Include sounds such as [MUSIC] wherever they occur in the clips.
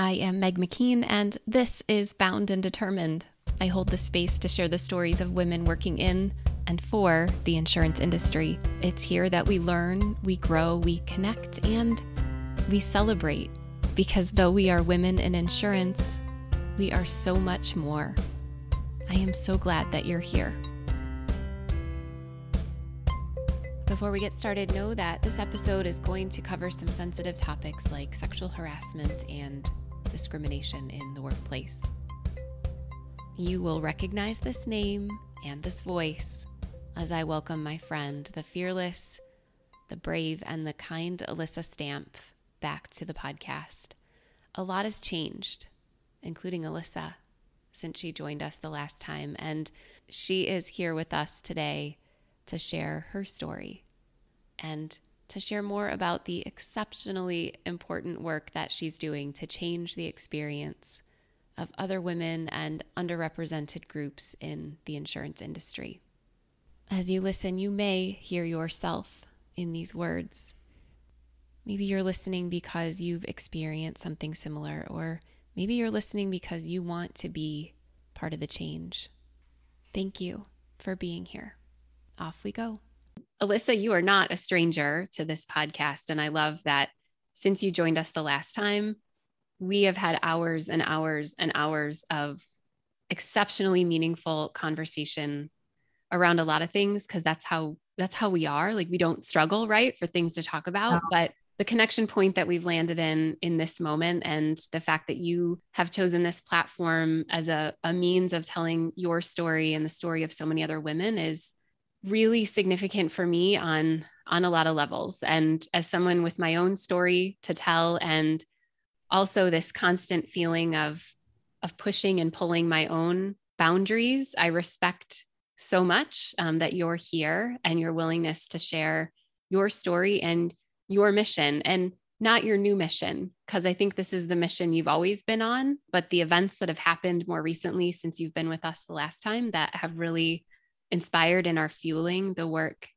I am Meg McKean, and this is Bound and Determined. I hold the space to share the stories of women working in and for the insurance industry. It's here that we learn, we grow, we connect, and we celebrate. Because though we are women in insurance, we are so much more. I am so glad that you're here. Before we get started, know that this episode is going to cover some sensitive topics like sexual harassment and discrimination in the workplace. You will recognize this name and this voice as I welcome my friend, the fearless, the brave, and the kind Alyssa Stamp back to the podcast. A lot has changed, including Alyssa, since she joined us the last time, and she is here with us today to share her story and to share more about the exceptionally important work that she's doing to change the experience of other women and underrepresented groups in the insurance industry. As you listen, you may hear yourself in these words. Maybe you're listening because you've experienced something similar, or maybe you're listening because you want to be part of the change. Thank you for being here. Off we go. Alyssa, you are not a stranger to this podcast. And I love that since you joined us the last time, we have had hours and hours and hours of exceptionally meaningful conversation around a lot of things because that's how that's how we are like we don't struggle right for things to talk about but the connection point that we've landed in in this moment and the fact that you have chosen this platform as a, a means of telling your story and the story of so many other women is really significant for me on on a lot of levels. And as someone with my own story to tell and also this constant feeling of of pushing and pulling my own boundaries i respect so much um, that you're here and your willingness to share your story and your mission and not your new mission because i think this is the mission you've always been on but the events that have happened more recently since you've been with us the last time that have really inspired and are fueling the work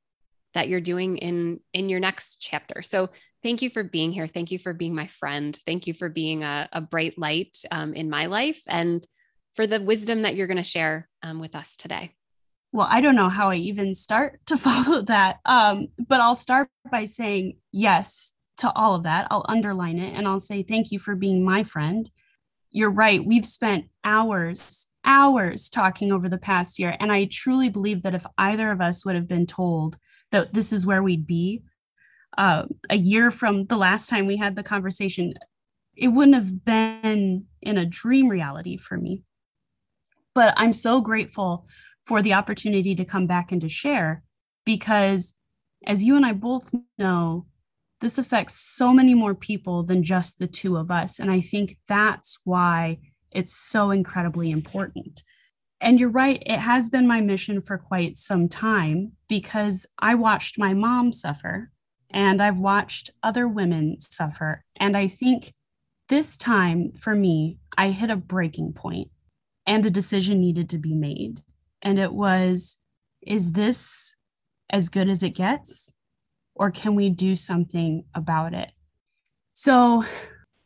that you're doing in in your next chapter. So thank you for being here. Thank you for being my friend. Thank you for being a, a bright light um, in my life and for the wisdom that you're going to share um, with us today. Well i don't know how i even start to [LAUGHS] follow that um, but i'll start by saying yes to all of that. I'll underline it and i'll say thank you for being my friend you're right we've spent hours hours talking over the past year. And I truly believe that if either of us would have been told that this is where we'd be uh, a year from the last time we had the conversation, it wouldn't have been in a dream reality for me. But I'm so grateful for the opportunity to come back and to share because, as you and I both know, this affects so many more people than just the two of us. And I think that's why it's so incredibly important. And you're right, it has been my mission for quite some time because I watched my mom suffer and I've watched other women suffer. And I think this time for me, I hit a breaking point and a decision needed to be made. And it was is this as good as it gets? Or can we do something about it? So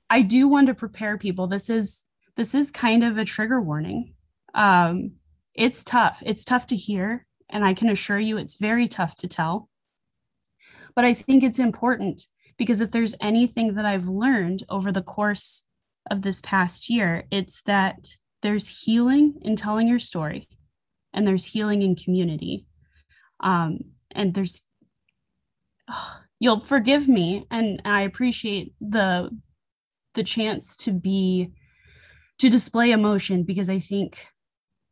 I do want to prepare people. This is this is kind of a trigger warning. Um, it's tough. It's tough to hear. And I can assure you it's very tough to tell. But I think it's important because if there's anything that I've learned over the course of this past year, it's that there's healing in telling your story and there's healing in community. Um, and there's, [SIGHS] you'll forgive me and I appreciate the the chance to be to display emotion because I think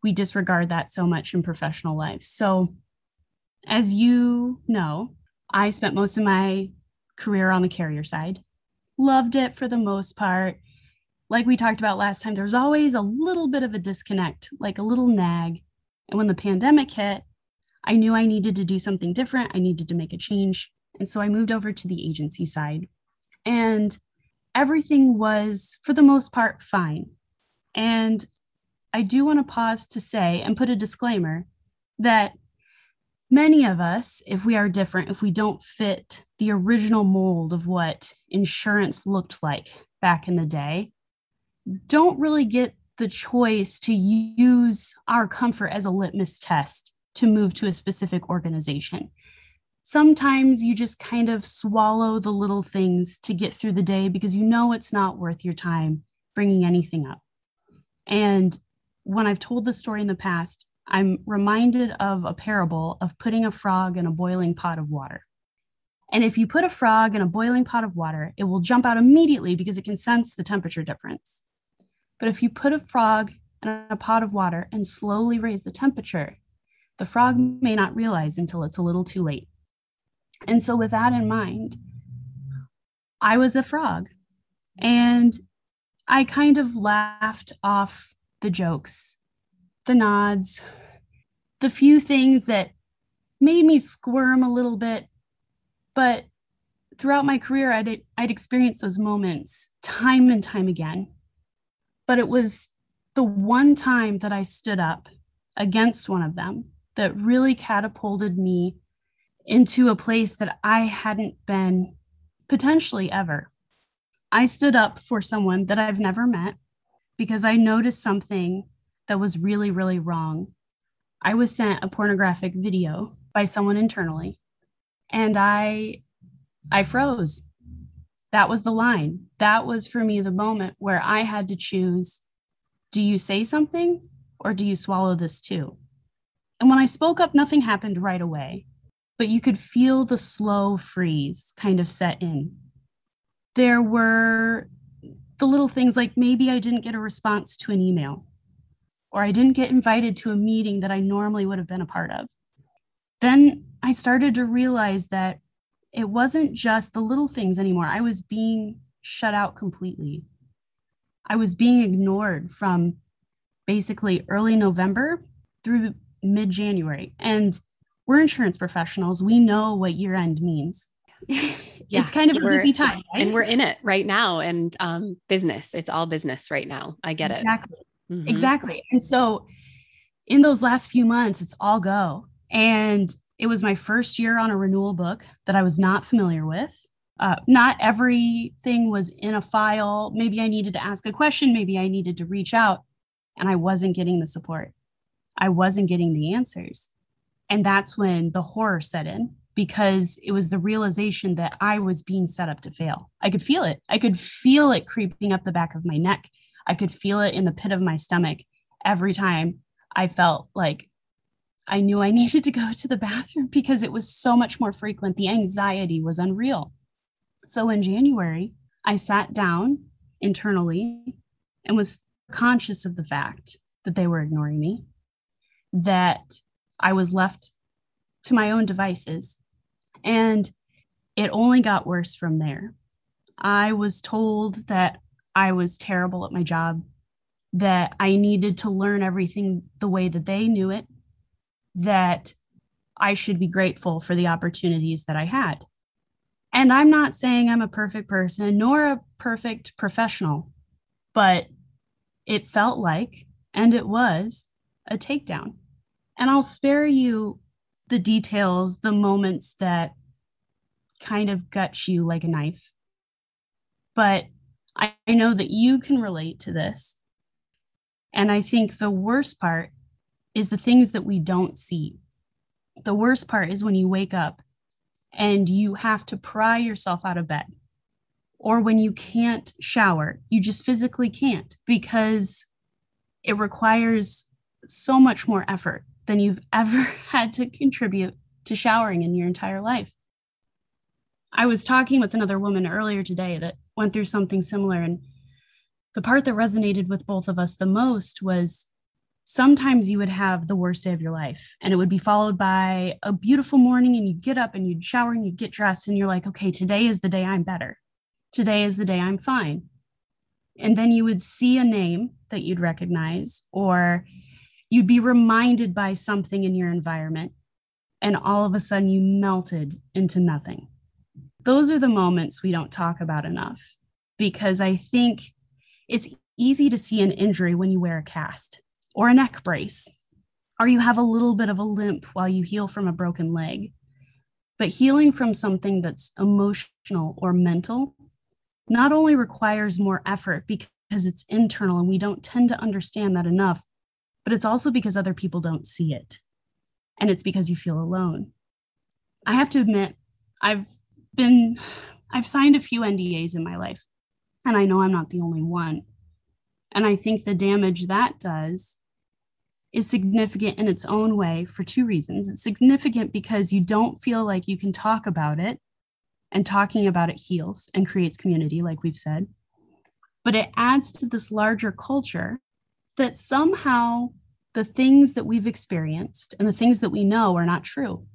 we disregard that so much in professional life. So, as you know, I spent most of my career on the carrier side, loved it for the most part. Like we talked about last time, there's always a little bit of a disconnect, like a little nag. And when the pandemic hit, I knew I needed to do something different. I needed to make a change. And so I moved over to the agency side. And everything was, for the most part, fine. And I do want to pause to say and put a disclaimer that many of us, if we are different, if we don't fit the original mold of what insurance looked like back in the day, don't really get the choice to use our comfort as a litmus test to move to a specific organization. Sometimes you just kind of swallow the little things to get through the day because you know it's not worth your time bringing anything up. And when I've told the story in the past, I'm reminded of a parable of putting a frog in a boiling pot of water. And if you put a frog in a boiling pot of water, it will jump out immediately because it can sense the temperature difference. But if you put a frog in a pot of water and slowly raise the temperature, the frog may not realize until it's a little too late. And so, with that in mind, I was the frog and I kind of laughed off the jokes, the nods, the few things that made me squirm a little bit. But throughout my career, I'd, I'd experienced those moments time and time again. But it was the one time that I stood up against one of them that really catapulted me into a place that I hadn't been potentially ever. I stood up for someone that I've never met because I noticed something that was really, really wrong. I was sent a pornographic video by someone internally and I I froze. That was the line. That was for me the moment where I had to choose do you say something or do you swallow this too? And when I spoke up, nothing happened right away, but you could feel the slow freeze kind of set in. There were the little things like maybe I didn't get a response to an email, or I didn't get invited to a meeting that I normally would have been a part of. Then I started to realize that it wasn't just the little things anymore. I was being shut out completely. I was being ignored from basically early November through mid January. And we're insurance professionals. We know what year end means. [LAUGHS] Yeah, it's kind of a busy time. Right? And we're in it right now. And um, business, it's all business right now. I get exactly. it. Mm-hmm. Exactly. And so in those last few months, it's all go. And it was my first year on a renewal book that I was not familiar with. Uh, not everything was in a file. Maybe I needed to ask a question. Maybe I needed to reach out, and I wasn't getting the support. I wasn't getting the answers. And that's when the horror set in because it was the realization that I was being set up to fail. I could feel it. I could feel it creeping up the back of my neck. I could feel it in the pit of my stomach every time I felt like I knew I [LAUGHS] needed to go to the bathroom because it was so much more frequent. The anxiety was unreal. So in January, I sat down internally and was conscious of the fact that they were ignoring me that I was left to my own devices. And it only got worse from there. I was told that I was terrible at my job, that I needed to learn everything the way that they knew it, that I should be grateful for the opportunities that I had. And I'm not saying I'm a perfect person nor a perfect professional, but it felt like, and it was, a takedown. And I'll spare you the details, the moments that kind of gut you like a knife. But I know that you can relate to this. And I think the worst part is the things that we don't see. The worst part is when you wake up and you have to pry yourself out of bed, or when you can't shower, you just physically can't because it requires so much more effort than you've ever [LAUGHS] had to contribute to showering in your entire life. I was talking with another woman earlier today that went through something similar. And the part that resonated with both of us the most was sometimes you would have the worst day of your life and it would be followed by a beautiful morning and you'd get up and you'd shower and you'd get dressed and you're like, okay, today is the day I'm better. Today is the day I'm fine. And then you would see a name that you'd recognize or you'd be reminded by something in your environment, and all of a sudden you melted into nothing. Those are the moments we don't talk about enough because I think it's easy to see an injury when you wear a cast or a neck brace, or you have a little bit of a limp while you heal from a broken leg. But healing from something that's emotional or mental not only requires more effort because it's internal and we don't tend to understand that enough. But it's also because other people don't see it. And it's because you feel alone. I have to admit, I've been, I've signed a few NDAs in my life, and I know I'm not the only one. And I think the damage that does is significant in its own way for two reasons. It's significant because you don't feel like you can talk about it, and talking about it heals and creates community, like we've said. But it adds to this larger culture that somehow the things that we've experienced and the things that we know are not true.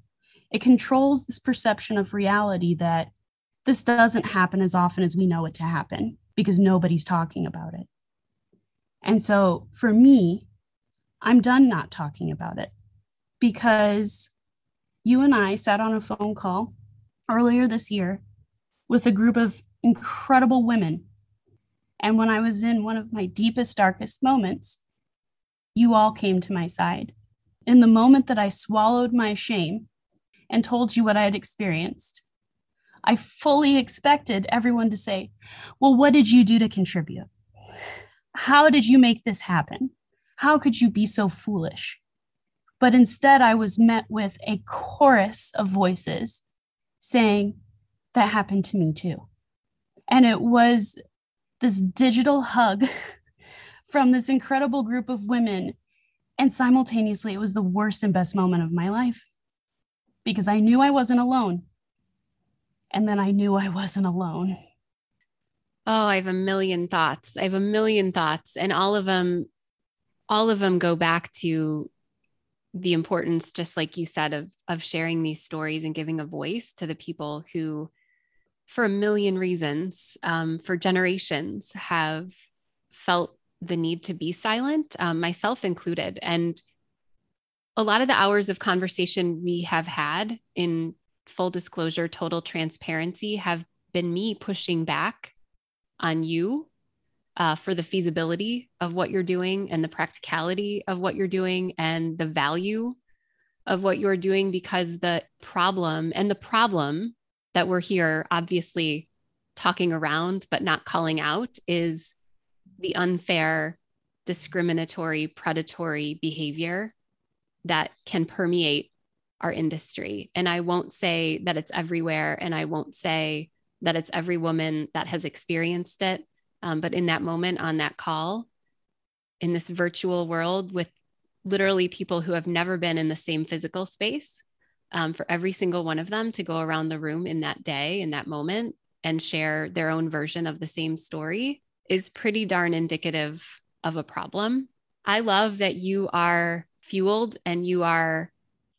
It controls this perception of reality that this doesn't happen as often as we know it to happen because nobody's talking about it. And so for me, I'm done not talking about it because you and I sat on a phone call earlier this year with a group of incredible women. And when I was in one of my deepest, darkest moments, you all came to my side. In the moment that I swallowed my shame and told you what I had experienced, I fully expected everyone to say, Well, what did you do to contribute? How did you make this happen? How could you be so foolish? But instead, I was met with a chorus of voices saying, That happened to me too. And it was this digital hug [LAUGHS] from this incredible group of women. And simultaneously, it was the worst and best moment of my life because I knew I wasn't alone. And then I knew I wasn't alone. Oh, I have a million thoughts. I have a million thoughts, and all of them, all of them go back to the importance, just like you said, of of sharing these stories and giving a voice to the people who, for a million reasons, um, for generations, have felt the need to be silent, um, myself included. And a lot of the hours of conversation we have had in full disclosure, total transparency, have been me pushing back on you uh, for the feasibility of what you're doing and the practicality of what you're doing and the value of what you're doing because the problem and the problem that we're here obviously talking around but not calling out is the unfair discriminatory predatory behavior that can permeate our industry. And i won't say that it's everywhere and i won't say that it's every woman that has experienced it. Um, but in that moment on that call in this virtual world with literally people who have never been in the same physical space um, for every single one of them to go around the room in that day, in that moment, and share their own version of the same story is pretty darn indicative of a problem. I love that you are fueled and you are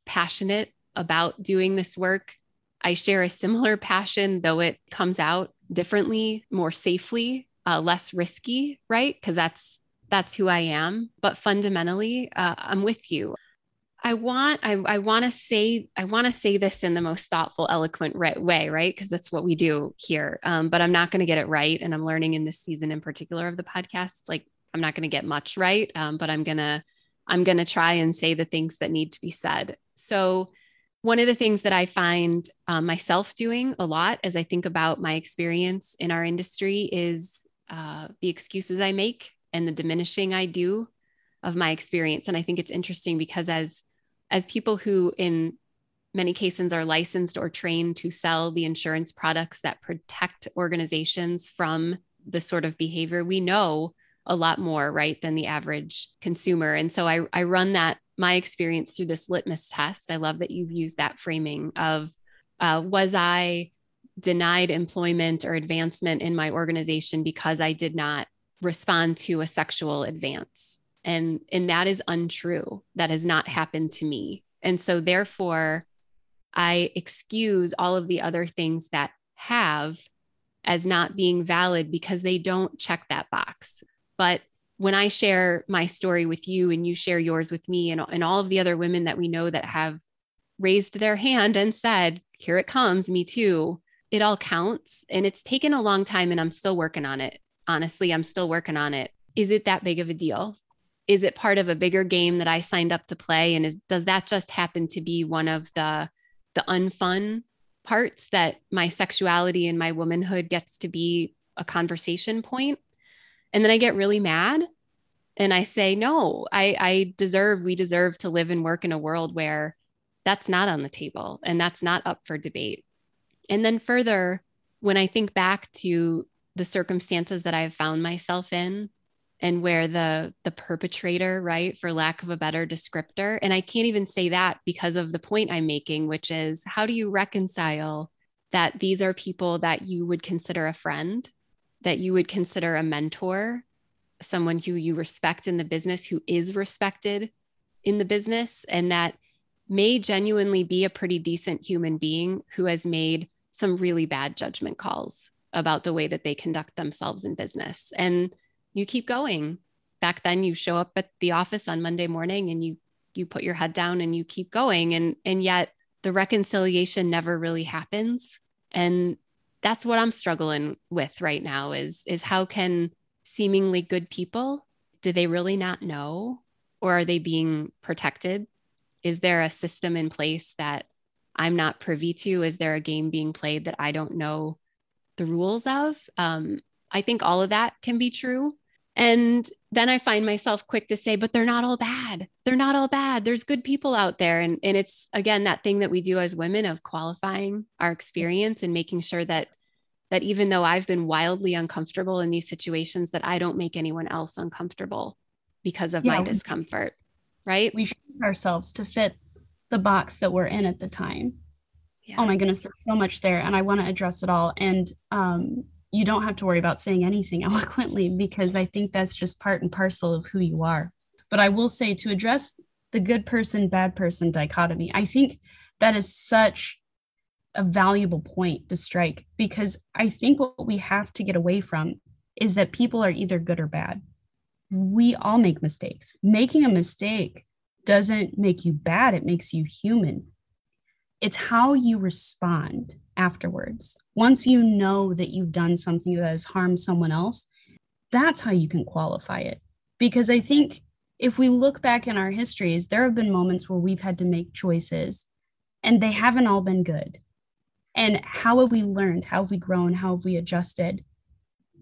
passionate about doing this work. I share a similar [LAUGHS] passion, though it comes out differently, more safely, uh, less risky, right? Because that's that's who I am. But fundamentally, uh, I'm with you. I want I, I want to say I want to say this in the most thoughtful, eloquent right way, right? Because that's what we do here. Um, but I'm not going to get it right, and I'm learning in this season in particular of the podcast. Like I'm not going to get much right, um, but I'm gonna I'm gonna try and say the things that need to be said. So one of the things that I find um, myself doing a lot as I think about my experience in our industry is uh, the excuses I make and the diminishing I do of my experience. And I think it's interesting because as as people who in many cases are licensed or trained to sell the insurance products that protect organizations from this sort of behavior, we know a lot more, right, than the average consumer. And so I, I run that my experience through this litmus test. I love that you've used that framing of uh, was I denied employment or advancement in my organization because I did not respond to a sexual advance. And, and that is untrue. That has not happened to me. And so, therefore, I excuse all of the other things that have as not being valid because they don't check that box. But when I share my story with you and you share yours with me and, and all of the other women that we know that have raised their hand and said, Here it comes, me too, it all counts. And it's taken a long time and I'm still working on it honestly, I'm still working on it. Is it that big of a deal? Is it part of a bigger game that I signed up to play? And is, does that just happen to be one of the, the unfun parts that my sexuality and my womanhood gets to be a conversation point? And then I get really mad and I say, no, I, I deserve, we deserve to live and work in a world where that's not on the table and that's not up for debate. And then further, when I think back to the circumstances that I've found myself in and where the the perpetrator, right, for lack of a better descriptor, and I can't even say that because of the point I'm making, which is how do you reconcile that these are people that you would consider a friend, that you would consider a mentor, someone who you respect in the business, who is respected in the business, and that may genuinely be a pretty decent human being who has made some really bad judgment calls about the way that they conduct themselves in business. And you keep going. Back then you show up at the office on Monday morning and you you put your head down and you keep going and and yet the reconciliation never really happens. And that's what I'm struggling with right now is is how can seemingly good people do they really not know or are they being protected? Is there a system in place that I'm not privy to? Is there a game being played that I don't know the rules of? Um, I think all of that can be true. And then I find myself quick to say, but they're not all bad. They're not all bad. There's good people out there. And, and it's again that thing that we do as women of qualifying our experience and making sure that that even though I've been wildly uncomfortable in these situations, that I don't make anyone else uncomfortable because of yeah, my discomfort. Right. We shape ourselves to fit the box that we're in at the time. Yeah. Oh my goodness, there's so much there. And I want to address it all. And um, you don't have to worry about saying anything [LAUGHS] eloquently because I think that's just part and parcel of who you are. But I will say to address the good person, bad person dichotomy, I think that is such a valuable point to strike because I think what we have to get away from is that people are either good or bad. We all make mistakes. Making a mistake doesn't make you bad, it makes you human. It's how you respond afterwards. Once you know that you've done something that has harmed someone else, that's how you can qualify it. Because I think if we look back in our histories, there have been moments where we've had to make choices and they haven't all been good. And how have we learned? How have we grown? How have we adjusted?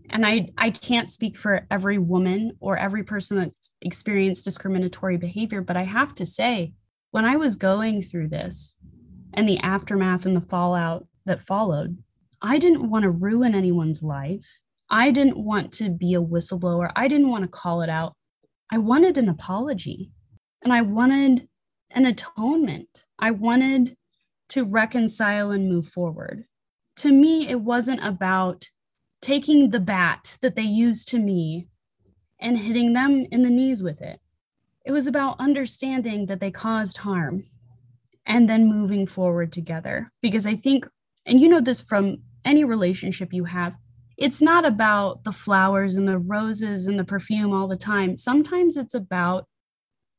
and I, I can't speak for every woman or every person that's experienced discriminatory behavior, but I have to say, when I was going through this and the aftermath and the fallout that followed, I didn't want to ruin anyone's life. I didn't want to be a whistleblower. I didn't want to call it out. I wanted an apology and I wanted an atonement. I wanted to reconcile and move forward. To me, it wasn't about taking the bat that they used to me and hitting them in the knees with it. It was about understanding that they caused harm and then moving forward together. Because I think, and you know this from any relationship you have, it's not about the flowers and the roses and the perfume all the time. Sometimes it's about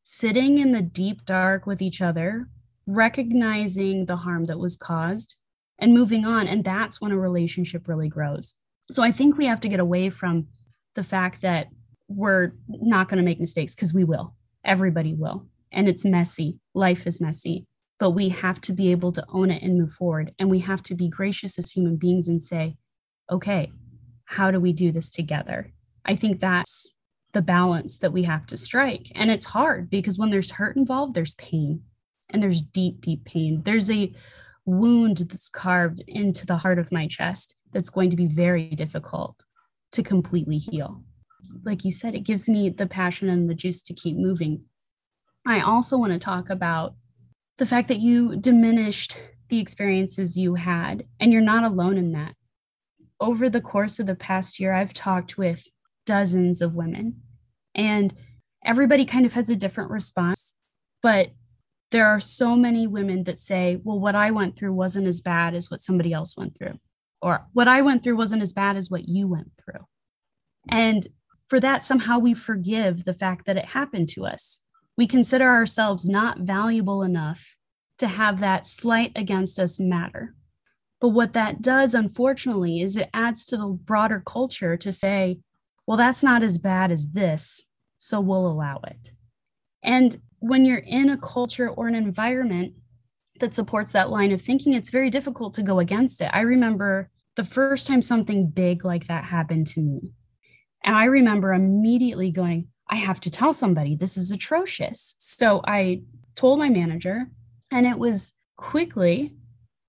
sitting in the deep dark with each other, recognizing the harm that was caused, and moving on. And that's when a relationship really grows. So I think we have to get away from the fact that we're not going to make mistakes because we will. Everybody will. And it's messy. Life is messy. But we have to be able to own it and move forward. And we have to be gracious as human beings and say, okay, how do we do this together? I think that's the balance that we have to strike. And it's hard because when there's hurt involved, there's pain and there's deep, deep pain. There's a wound that's carved into the heart of my chest that's going to be very difficult to completely heal. Like you said, it gives me the passion and the juice to keep moving. I also want to talk about the fact that you diminished the experiences you had, and you're not alone in that. Over the course of the past year, I've talked with dozens of women, and everybody kind of has a different response. But there are so many women that say, well, what I went through wasn't as bad as what somebody else went through or what I went through wasn't as bad as what you went through. And for that, somehow we forgive the fact that it happened to us. We consider ourselves not valuable enough to have that slight against us matter. But what that does, unfortunately, is it adds to the broader culture to say, well, that's not as bad as this, so we'll allow it. And when you're in a culture or an environment that supports that line of thinking, it's very difficult to go against it. I remember the first time something big like that happened to me. And I remember immediately going, I have to tell somebody this is atrocious. So I told my manager, and it was quickly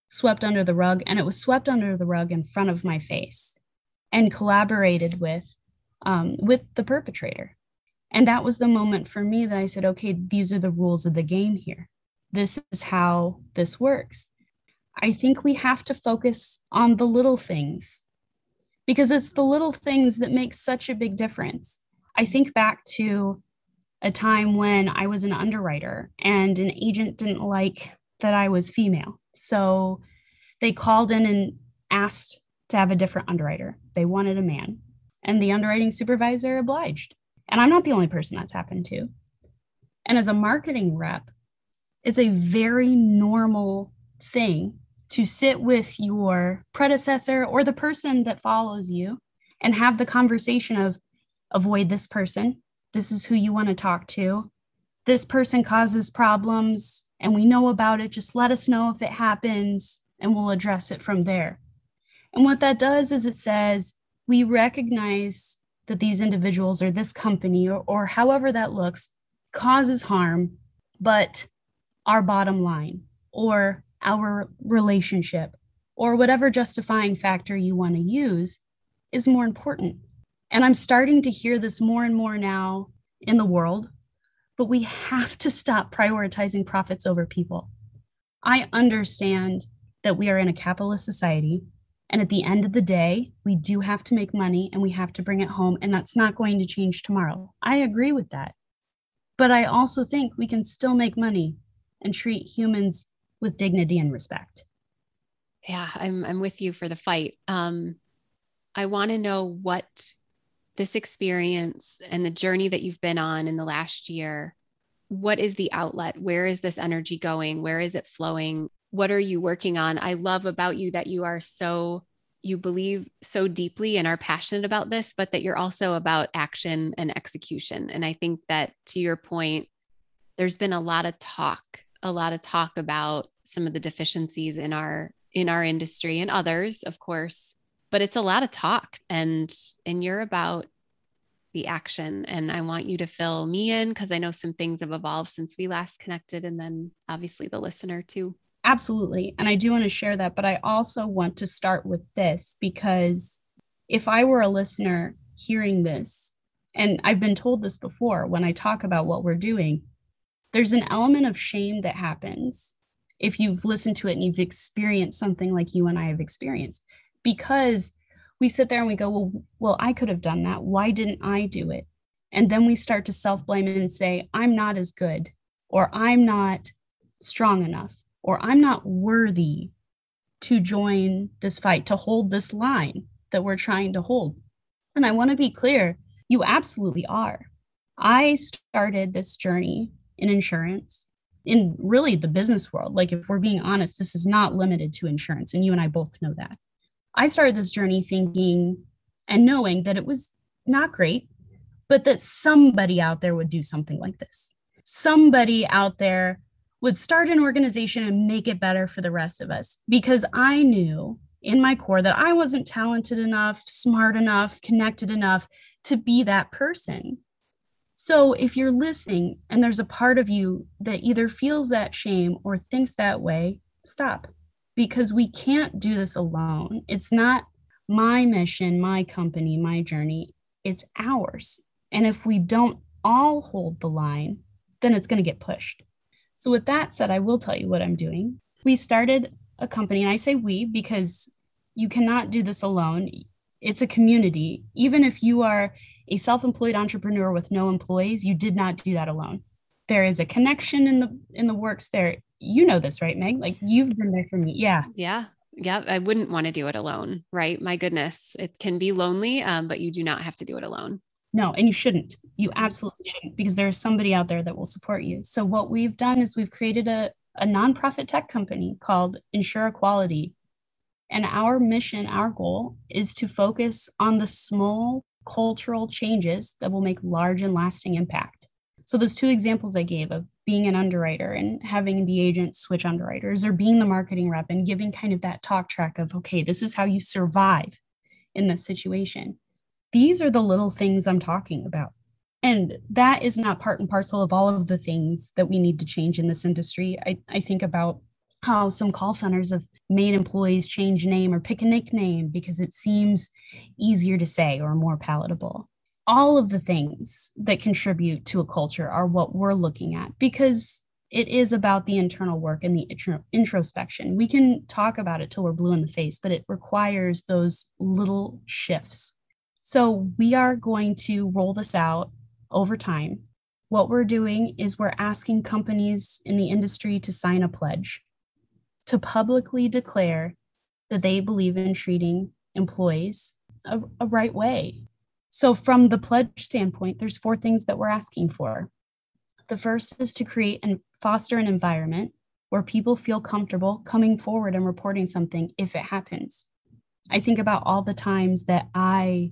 swept under the rug, and it was swept under the rug in front of my face and collaborated with um, with the perpetrator. And that was the moment for me that I said, okay, these are the rules of the game here. This is how this works. I think we have to focus on the little things because it's the little things that make such a big difference. I think back to a time when I was an underwriter and an agent didn't like that I was female. So they called in and asked to have a different underwriter. They wanted a man, and the underwriting supervisor obliged. And I'm not the only person that's happened to. And as a marketing rep, it's a very normal thing to sit with your predecessor or the person that follows you and have the conversation of avoid this person. This is who you want to talk to. This person causes problems and we know about it. Just let us know if it happens and we'll address it from there. And what that does is it says we recognize that these individuals or this company or, or however that looks causes harm, but our bottom line or our relationship or whatever justifying factor you want to use is more important. And I'm starting to hear this more and more now in the world, but we have to stop prioritizing profits over people. I understand that we are in a capitalist society and at the end of the day, we do have to make money and we have to bring it home. And that's not going to change tomorrow. I agree with that. But I also think we can still make money and treat humans with dignity and respect. Yeah, I'm, I'm with you for the fight. Um, I want to know what this experience and the journey that you've been on in the last year what is the outlet? Where is this energy going? Where is it flowing? What are you working on? I love about you that you are so you believe so deeply and are passionate about this but that you're also about action and execution. And i think that to your point there's been a lot of talk a lot of talk about some of the deficiencies in our in our industry and others of course but it's a lot of talk and and you're about the action and i want you to fill me in because i know some things have evolved since we last connected and then obviously the listener too Absolutely. And I do want to share that. But I also want to start with this because if I were a listener hearing this, and I've been told this before when I talk about what we're doing, there's an element of shame that happens if you've listened to it and you've experienced something like you and I have experienced. Because we sit there and we go, well, well, I could have done that. Why didn't I do it? And then we start to self blame and say, I'm not as good, or I'm not strong enough, or I'm not worthy to join this fight, to hold this line that we're trying to hold. And I want to be clear you absolutely are. I started this journey in insurance in really the business world. Like, if we're being honest, this is not limited to insurance. And you and I both know that. I started this journey thinking and knowing that it was not great, but that somebody out there would do something like this. Somebody out there would start an organization and make it better for the rest of us because I knew in my core that I wasn't talented enough, smart enough, connected enough to be that person. So if you're listening and there's a part of you that either feels that shame or thinks that way, stop because we can't do this alone. It's not my mission, my company, my journey, it's ours. And if we don't all hold the line, then it's going to get pushed. So, with that said, I will tell you what I'm doing. We started a company, and I say we because you cannot do this alone. It's a community. Even if you are a self employed entrepreneur with no employees, you did not do that alone. There is a connection in the in the works there. You know this, right, Meg? Like you've been there for me. Yeah. Yeah. Yeah. I wouldn't want to do it alone, right? My goodness. It can be lonely, um, but you do not have to do it alone. No, and you shouldn't. You absolutely shouldn't because there's somebody out there that will support you. So what we've done is we've created a, a nonprofit tech company called Insure Equality. And our mission, our goal is to focus on the small cultural changes that will make large and lasting impact. So those two examples I gave of being an underwriter and having the agent switch underwriters or being the marketing rep and giving kind of that talk track of, okay, this is how you survive in this situation these are the little things I'm talking about. And that is not part and parcel of all of the things that we need to change in this industry. I, I think about how some call centers have made employees change name or pick a nickname because it seems easier to say or more palatable. All of the things that contribute to a culture are what we're looking at because it is about the internal work and the introspection. We can talk about it till we're blue in the face, but it requires those little shifts. So we are going to roll this out over time. What we're doing is we're asking companies in the industry to sign a pledge to publicly declare that they believe in treating employees a, a right way. So, from the pledge standpoint, there's four things that we're asking for. The first is to create and foster an environment where people feel comfortable coming forward and reporting something if it happens. I think about all the times that I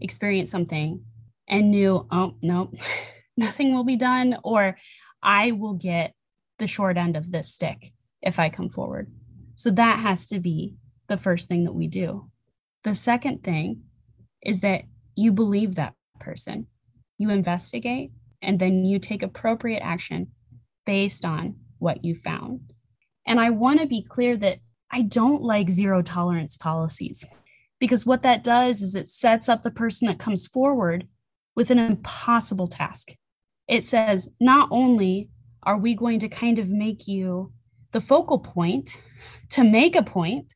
experienced something and knew, oh, no, [LAUGHS] nothing will be done, or I will get the short end of this stick if I come forward. So that has to be the first thing that we do. The second thing is that you believe that person, you investigate, and then you take appropriate action based on what you found. And I want to be clear that I don't like zero tolerance policies because what that does is it sets up the person that comes forward with an impossible task. It says, not only are we going to kind of make you the focal point to make a point,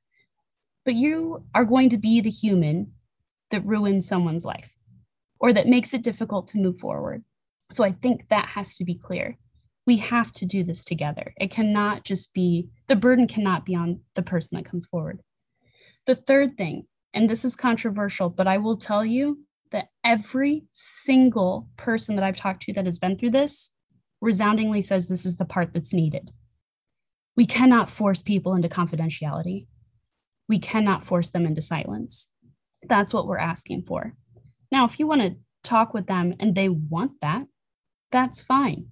but you are going to be the human that ruins someone's life or that makes it difficult to move forward. So I think that has to be clear. We have to do this together. It cannot just be, the burden cannot be on the person that comes forward. The third thing, and this is controversial, but I will tell you that every single person that I've talked to that has been through this resoundingly says this is the part that's needed. We cannot force people into confidentiality. We cannot force them into silence. That's what we're asking for. Now, if you want to talk with them and they want that, that's fine.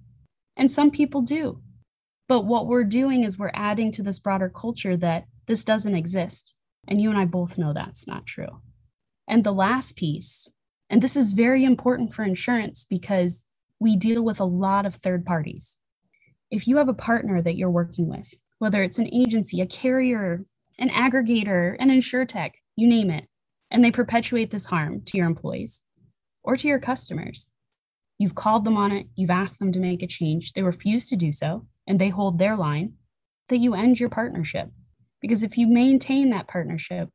And some people do. But what we're doing is we're adding to this broader culture that this doesn't exist. And you and I both know that's not true. And the last piece, and this is very important for insurance because we deal with a lot of third parties. If you have a partner that you're working with, whether it's an agency, a carrier, an aggregator, an insurtech, you name it, and they perpetuate this harm to your employees or to your customers, You've called them on it, you've asked them to make a change, they refuse to do so, and they hold their line, that you end your partnership. Because if you maintain that partnership,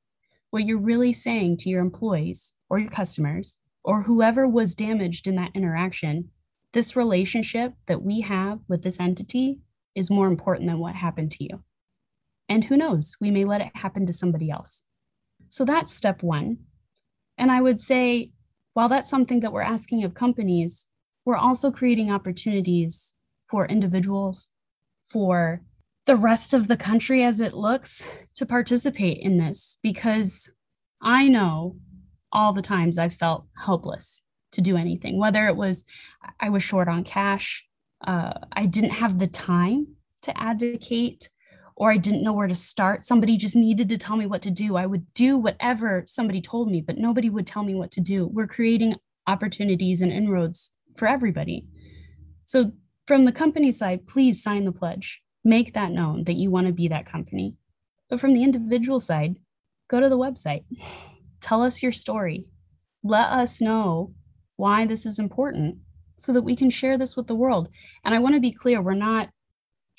what you're really saying to your employees or your customers or whoever was damaged in that interaction, this relationship that we have with this entity is more important than what happened to you. And who knows, we may let it happen to somebody else. So that's step one. And I would say, while that's something that we're asking of companies, we're also creating opportunities for individuals, for the rest of the country as it looks to participate in this because I know all the times I've felt helpless to do anything, whether it was I was short on cash, uh, I didn't have the time to advocate, or I didn't know where to start. Somebody just needed to tell me what to do. I would do whatever somebody told me, but nobody would tell me what to do. We're creating opportunities and inroads for everybody. So, from the company side, please sign the pledge. Make that known that you want to be that company. But from the individual side, go to the website. Tell us your story. Let us know why this is important so that we can share this with the world. And I want to be clear, we're not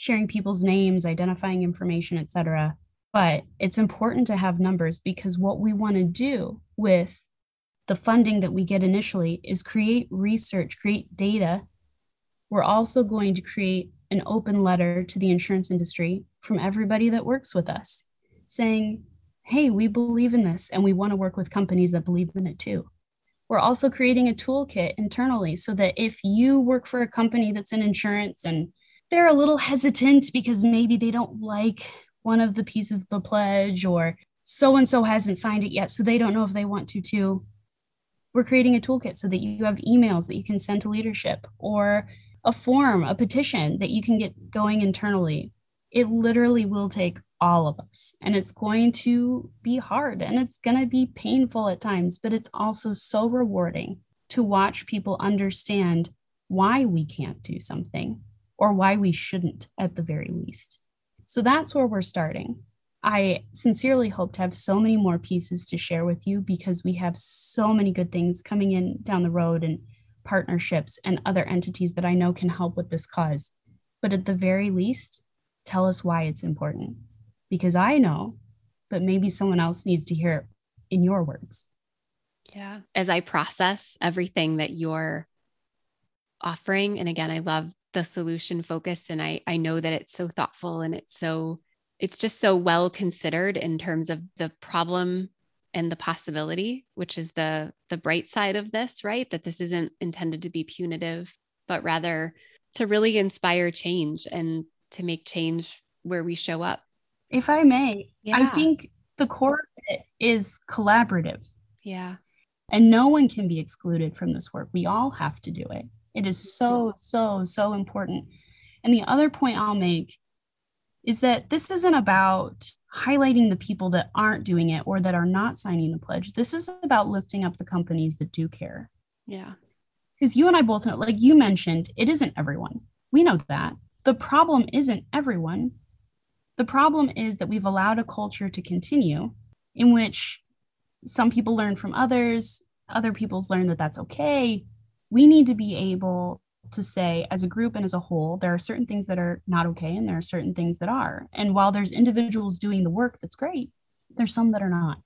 sharing people's names, identifying information, etc. But it's important to have numbers because what we want to do with the funding that we get initially is create research, create data. We're also going to create an open letter to the insurance industry from everybody that works with us saying, hey, we believe in this and we want to work with companies that believe in it too. We're also creating a toolkit internally so that if you work for a company that's in insurance and they're a little hesitant because maybe they don't like one of the pieces of the pledge or so and so hasn't signed it yet, so they don't know if they want to too we're creating a toolkit so that you have emails that you can send to leadership or a form, a petition that you can get going internally. it literally will take all of us. And it's going to be hard and it's going to be painful at times, but it's also so rewarding to watch people understand why we can't do something or why we shouldn't at the very least. So that's where we're starting. I sincerely hope to have so many more pieces to share with you because we have so many good things coming in down the road and partnerships and other entities that I know can help with this cause. But at the very least, tell us why it's important because I know, but maybe someone else needs to hear it in your words. Yeah. As I process everything that you're offering, and again, I love the solution focus and I, I know that it's so thoughtful and it's so it's just so well considered in terms of the problem and the possibility which is the the bright side of this right that this isn't intended to be punitive but rather to really inspire change and to make change where we show up if I may, yeah. I think the core of it is collaborative. Yeah. And no one can be excluded from this work. We all have to do it. It is so, so, so important. And the other point I'll make is that this isn't about highlighting the people that aren't doing it or that are not signing the pledge. This is about lifting up the companies that do care. Yeah. Because you and I both know, like you mentioned, it isn't everyone. We know that. The problem isn't everyone. The problem is that we've allowed a culture to continue in which some people learn from others, other people's learn that that's okay. We need to be able to say, as a group and as a whole, there are certain things that are not okay and there are certain things that are. And while there's individuals doing the work that's great, there's some that are not.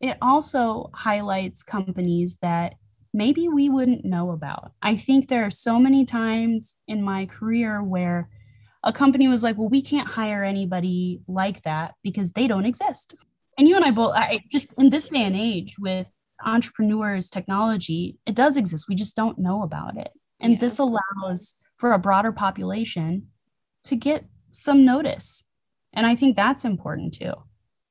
It also highlights companies that maybe we wouldn't know about. I think there are so many times in my career where a company was like, well, we can't hire anybody like that because they don't exist. And you and I both, I just in this day and age with entrepreneurs, technology, it does exist. We just don't know about it. And yeah. this allows for a broader population to get some notice. And I think that's important too.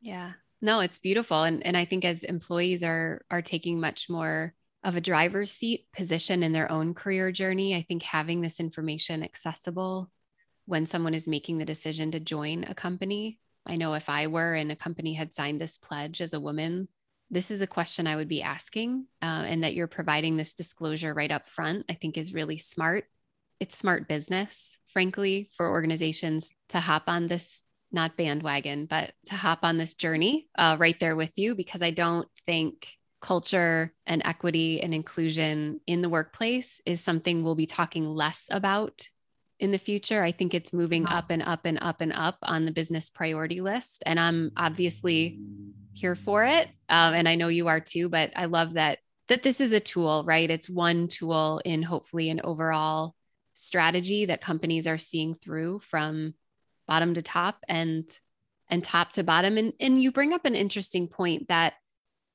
Yeah. No, it's beautiful. And and I think as employees are are taking much more of a driver's seat position in their own career journey, I think having this information accessible when someone is making the decision to join a company. I know if I were and a company had signed this pledge as a woman, this is a question I would be asking. Uh, and that you're providing this disclosure right up front, I think is really smart. It's smart business, frankly, for organizations to hop on this, not bandwagon, but to hop on this journey uh, right there with you, because I don't think culture and equity and inclusion in the workplace is something we'll be talking less about in the future. I think it's moving wow. up and up and up and up on the business priority list. And I'm obviously here for it. Um, and I know you are too, but I love that that this is a tool, right? It's one tool in hopefully an overall strategy that companies are seeing through from bottom to top and and top to bottom. And and you bring up an interesting point that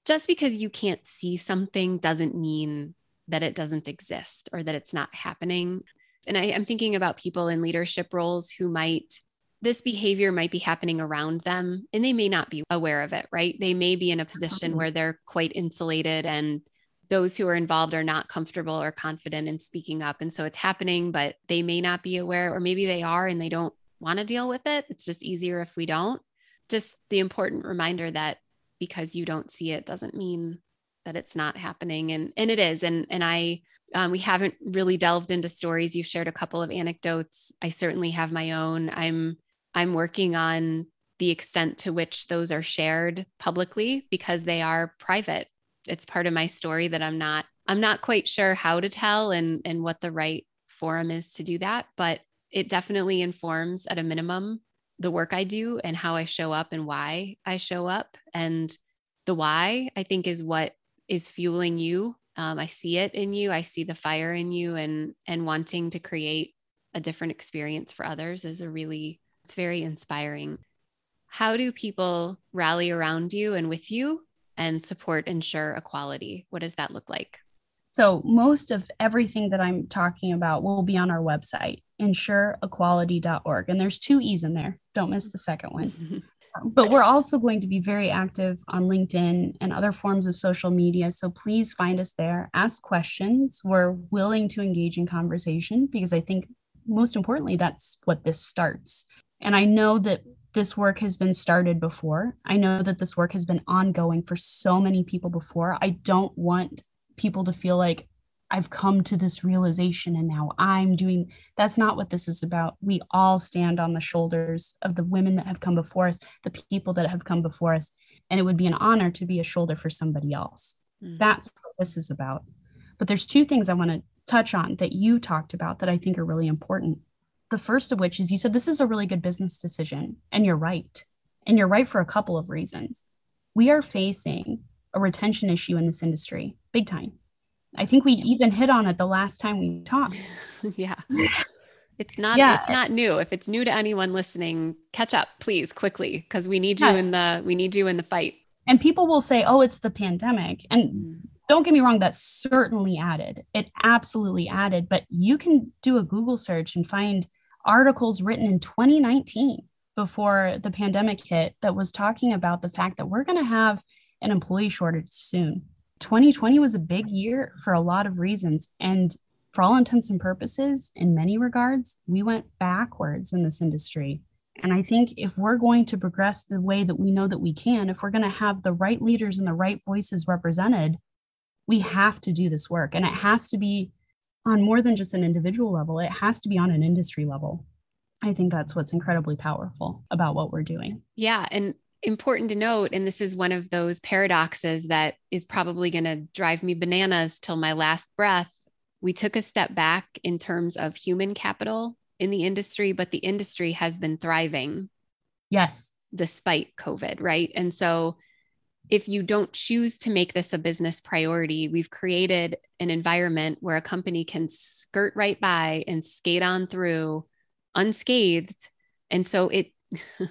just because you can't see something doesn't mean that it doesn't exist or that it's not happening and I, am thinking about people in leadership roles who might this behavior might be happening around them and they may not be aware of it right? They may be in a position Absolutely. where they're quite insulated and those who are involved are not comfortable or confident in speaking up. And so it's happening but they may not be aware or maybe they are and they don't want to deal with it. It's just easier if we don't. Just the important reminder that because you don't see it doesn't mean that it's not happening and and it is. And and I um, we haven't really delved into stories. You've shared a couple of anecdotes. I certainly have my own. I'm I'm working on the extent to which those are shared publicly because they are private. It's part of my story that I'm not I'm not quite sure how to tell and and what the right forum is to do that, but it definitely informs at a minimum the work I do and how I show up and why I show up and the why I think is what is fueling you um, i see it in you i see the fire in you and and wanting to create a different experience for others is a really it's very inspiring. How do people rally around you and with you and support ensure equality? What does that look like? So most of everything that i'm talking about will be on our website ensureequality.org and there's two e's in there. Don't miss the second one [LAUGHS] but we're also going to be very active on LinkedIn and other forms of social media. So please find us there, ask questions. We're willing to engage in conversation because I think most importantly, that's what this starts. And I know that this work has been started before. I know that this work has been ongoing for so many people before. I don't want people to feel like I've come to this realization and now I'm doing that's not what this is about. We all stand on the shoulders of the women that have come before us, the people that have come before us, and it would be an honor to be a shoulder for somebody else. Mm. That's what this is about. But there's two things I want to touch on that you talked about that I think are really important. The first of which is you said this is a really good business decision, and you're right. And you're right for a couple of reasons. We are facing a retention issue in this industry, big time. I think we even hit on it the last time we talked. [LAUGHS] yeah. [LAUGHS] It's not yeah. it's not new. If it's new to anyone listening, catch up please quickly because we need you in the we need you in the fight. And people will say, "Oh, it's the pandemic." And mm don't get me wrong, that certainly added. It absolutely added, but you can do a Google search and find articles written in 2019 before the pandemic hit that was talking about the fact that we're going to have an employee shortage soon. 2020 was a big year for a lot of reasons. And for all intents and purposes, in many regards, we went backwards in this industry. And I think if we're going to progress the way that we know that we can, if we're going to have the right leaders and the right voices represented, we have to do this work and it has to be on more than just an individual level it has to be on an industry level i think that's what's incredibly powerful about what we're doing yeah and important to note and this is one of those paradoxes that is probably going to drive me bananas till my last breath we took a step back in terms of human capital in the industry but the industry has been thriving. Yes. Despite covid right? And so if you don't choose to make this a business priority, we've created an environment where a company can skirt right by and skate on through unscathed. And so it [LAUGHS]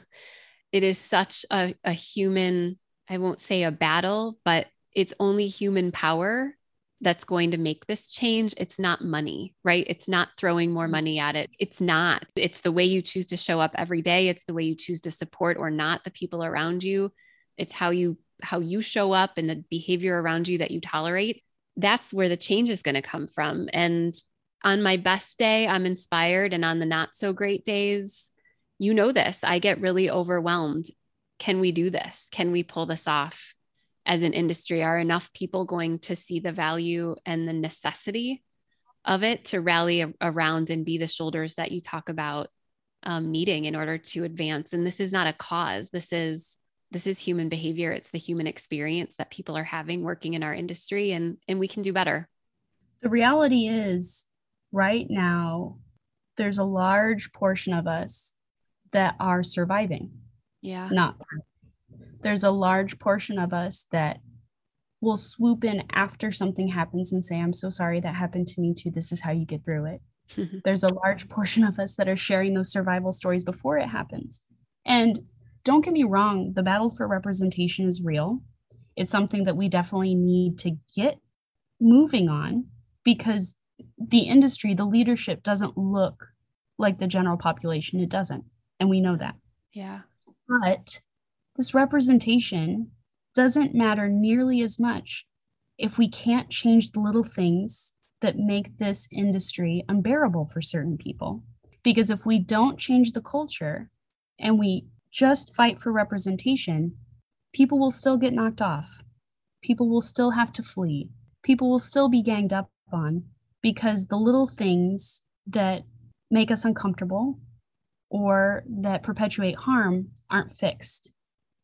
it is such a, a human, I won't say a battle, but it's only human power that's going to make this change. It's not money, right? It's not throwing more mm-hmm. money at it. It's not. It's the way you choose to show up every day. It's the way you choose to support or not the people around you. It's how you how you show up and the behavior around you that you tolerate, that's where the change is going to come from. And on my best day, I'm inspired. And on the not so great days, you know this, I get really overwhelmed. Can we do this? Can we pull this off as an industry? Are enough people going to see the value and the necessity of it to rally around and be the shoulders that you talk about um, needing in order to advance? And this is not a cause, this is this is human behavior it's the human experience that people are having working in our industry and and we can do better the reality is right now there's a large portion of us that are surviving yeah not there's a large portion of us that will swoop in after something happens and say i'm so sorry that happened to me too this is how you get through it [LAUGHS] there's a large portion of us that are sharing those survival stories before it happens and don't get me wrong, the battle for representation is real. It's something that we definitely need to get moving on because the industry, the leadership doesn't look like the general population. It doesn't. And we know that. Yeah. But this representation doesn't matter nearly as much if we can't change the little things that make this industry unbearable for certain people. Because if we don't change the culture and we just fight for representation, people will still get knocked off. People will still have to flee. People will still be ganged up on because the little things that make us uncomfortable or that perpetuate harm aren't fixed.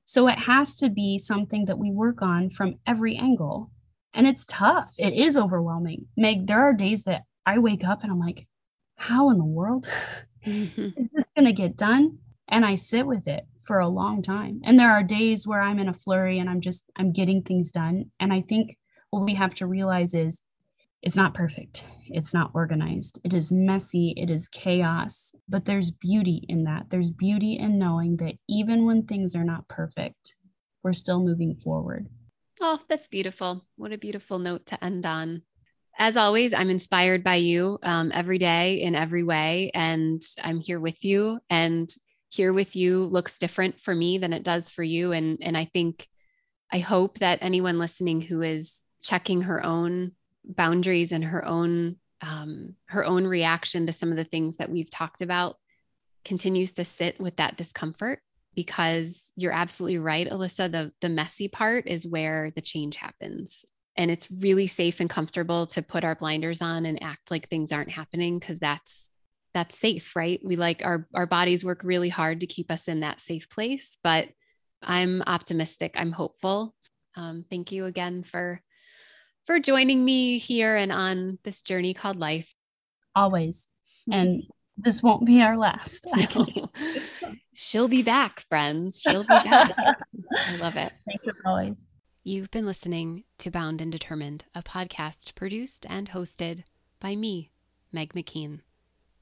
So it has to be something that we work on from every angle. And it's tough. It is overwhelming. Meg, there are days that I wake up and I'm like, how in the world mm-hmm. is this going to get done? and I sit with it for a long time. And there are days where I'm in a flurry and I'm just I'm getting things done. And I think what we have to realize is it's not perfect. It's not organized. It is messy. It is chaos. But there's beauty in that. There's beauty in knowing that even when things are not perfect, we're still moving forward. Oh, that's beautiful. What a beautiful note to end on. As always, I'm inspired by you um, every day in every way, and I'm here with you. And here with you looks different for me than it does for you and and I think I hope that anyone listening who is checking her own boundaries and her own um, her own reaction to some of the things that we've talked about continues to sit with that discomfort because you're absolutely right, Alyssa. The, the messy part is where the change happens. And it's really safe and comfortable to put our blinders on and act like things aren't happening because that's that's safe, right? We like our our bodies work really hard to keep us in that safe place, but I'm optimistic. I'm hopeful. Um, thank you again for for joining me here and on this journey called life. Always, mm-hmm. and this won't be our last. [LAUGHS] No. [LAUGHS] She'll be back, friends. She'll be back. [LAUGHS] I love it. Thanks as always. You've been listening to Bound and Determined, a podcast produced and hosted by me, Meg McKean.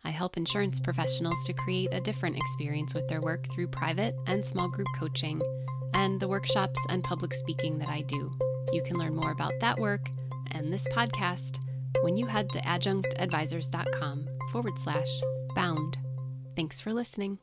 I help insurance professionals to create a different experience with their work through private and small group coaching and the workshops and public speaking that I do. You can learn more about that work and this podcast when you head to adjunctadvisors.com forward slash bound. Thanks for listening.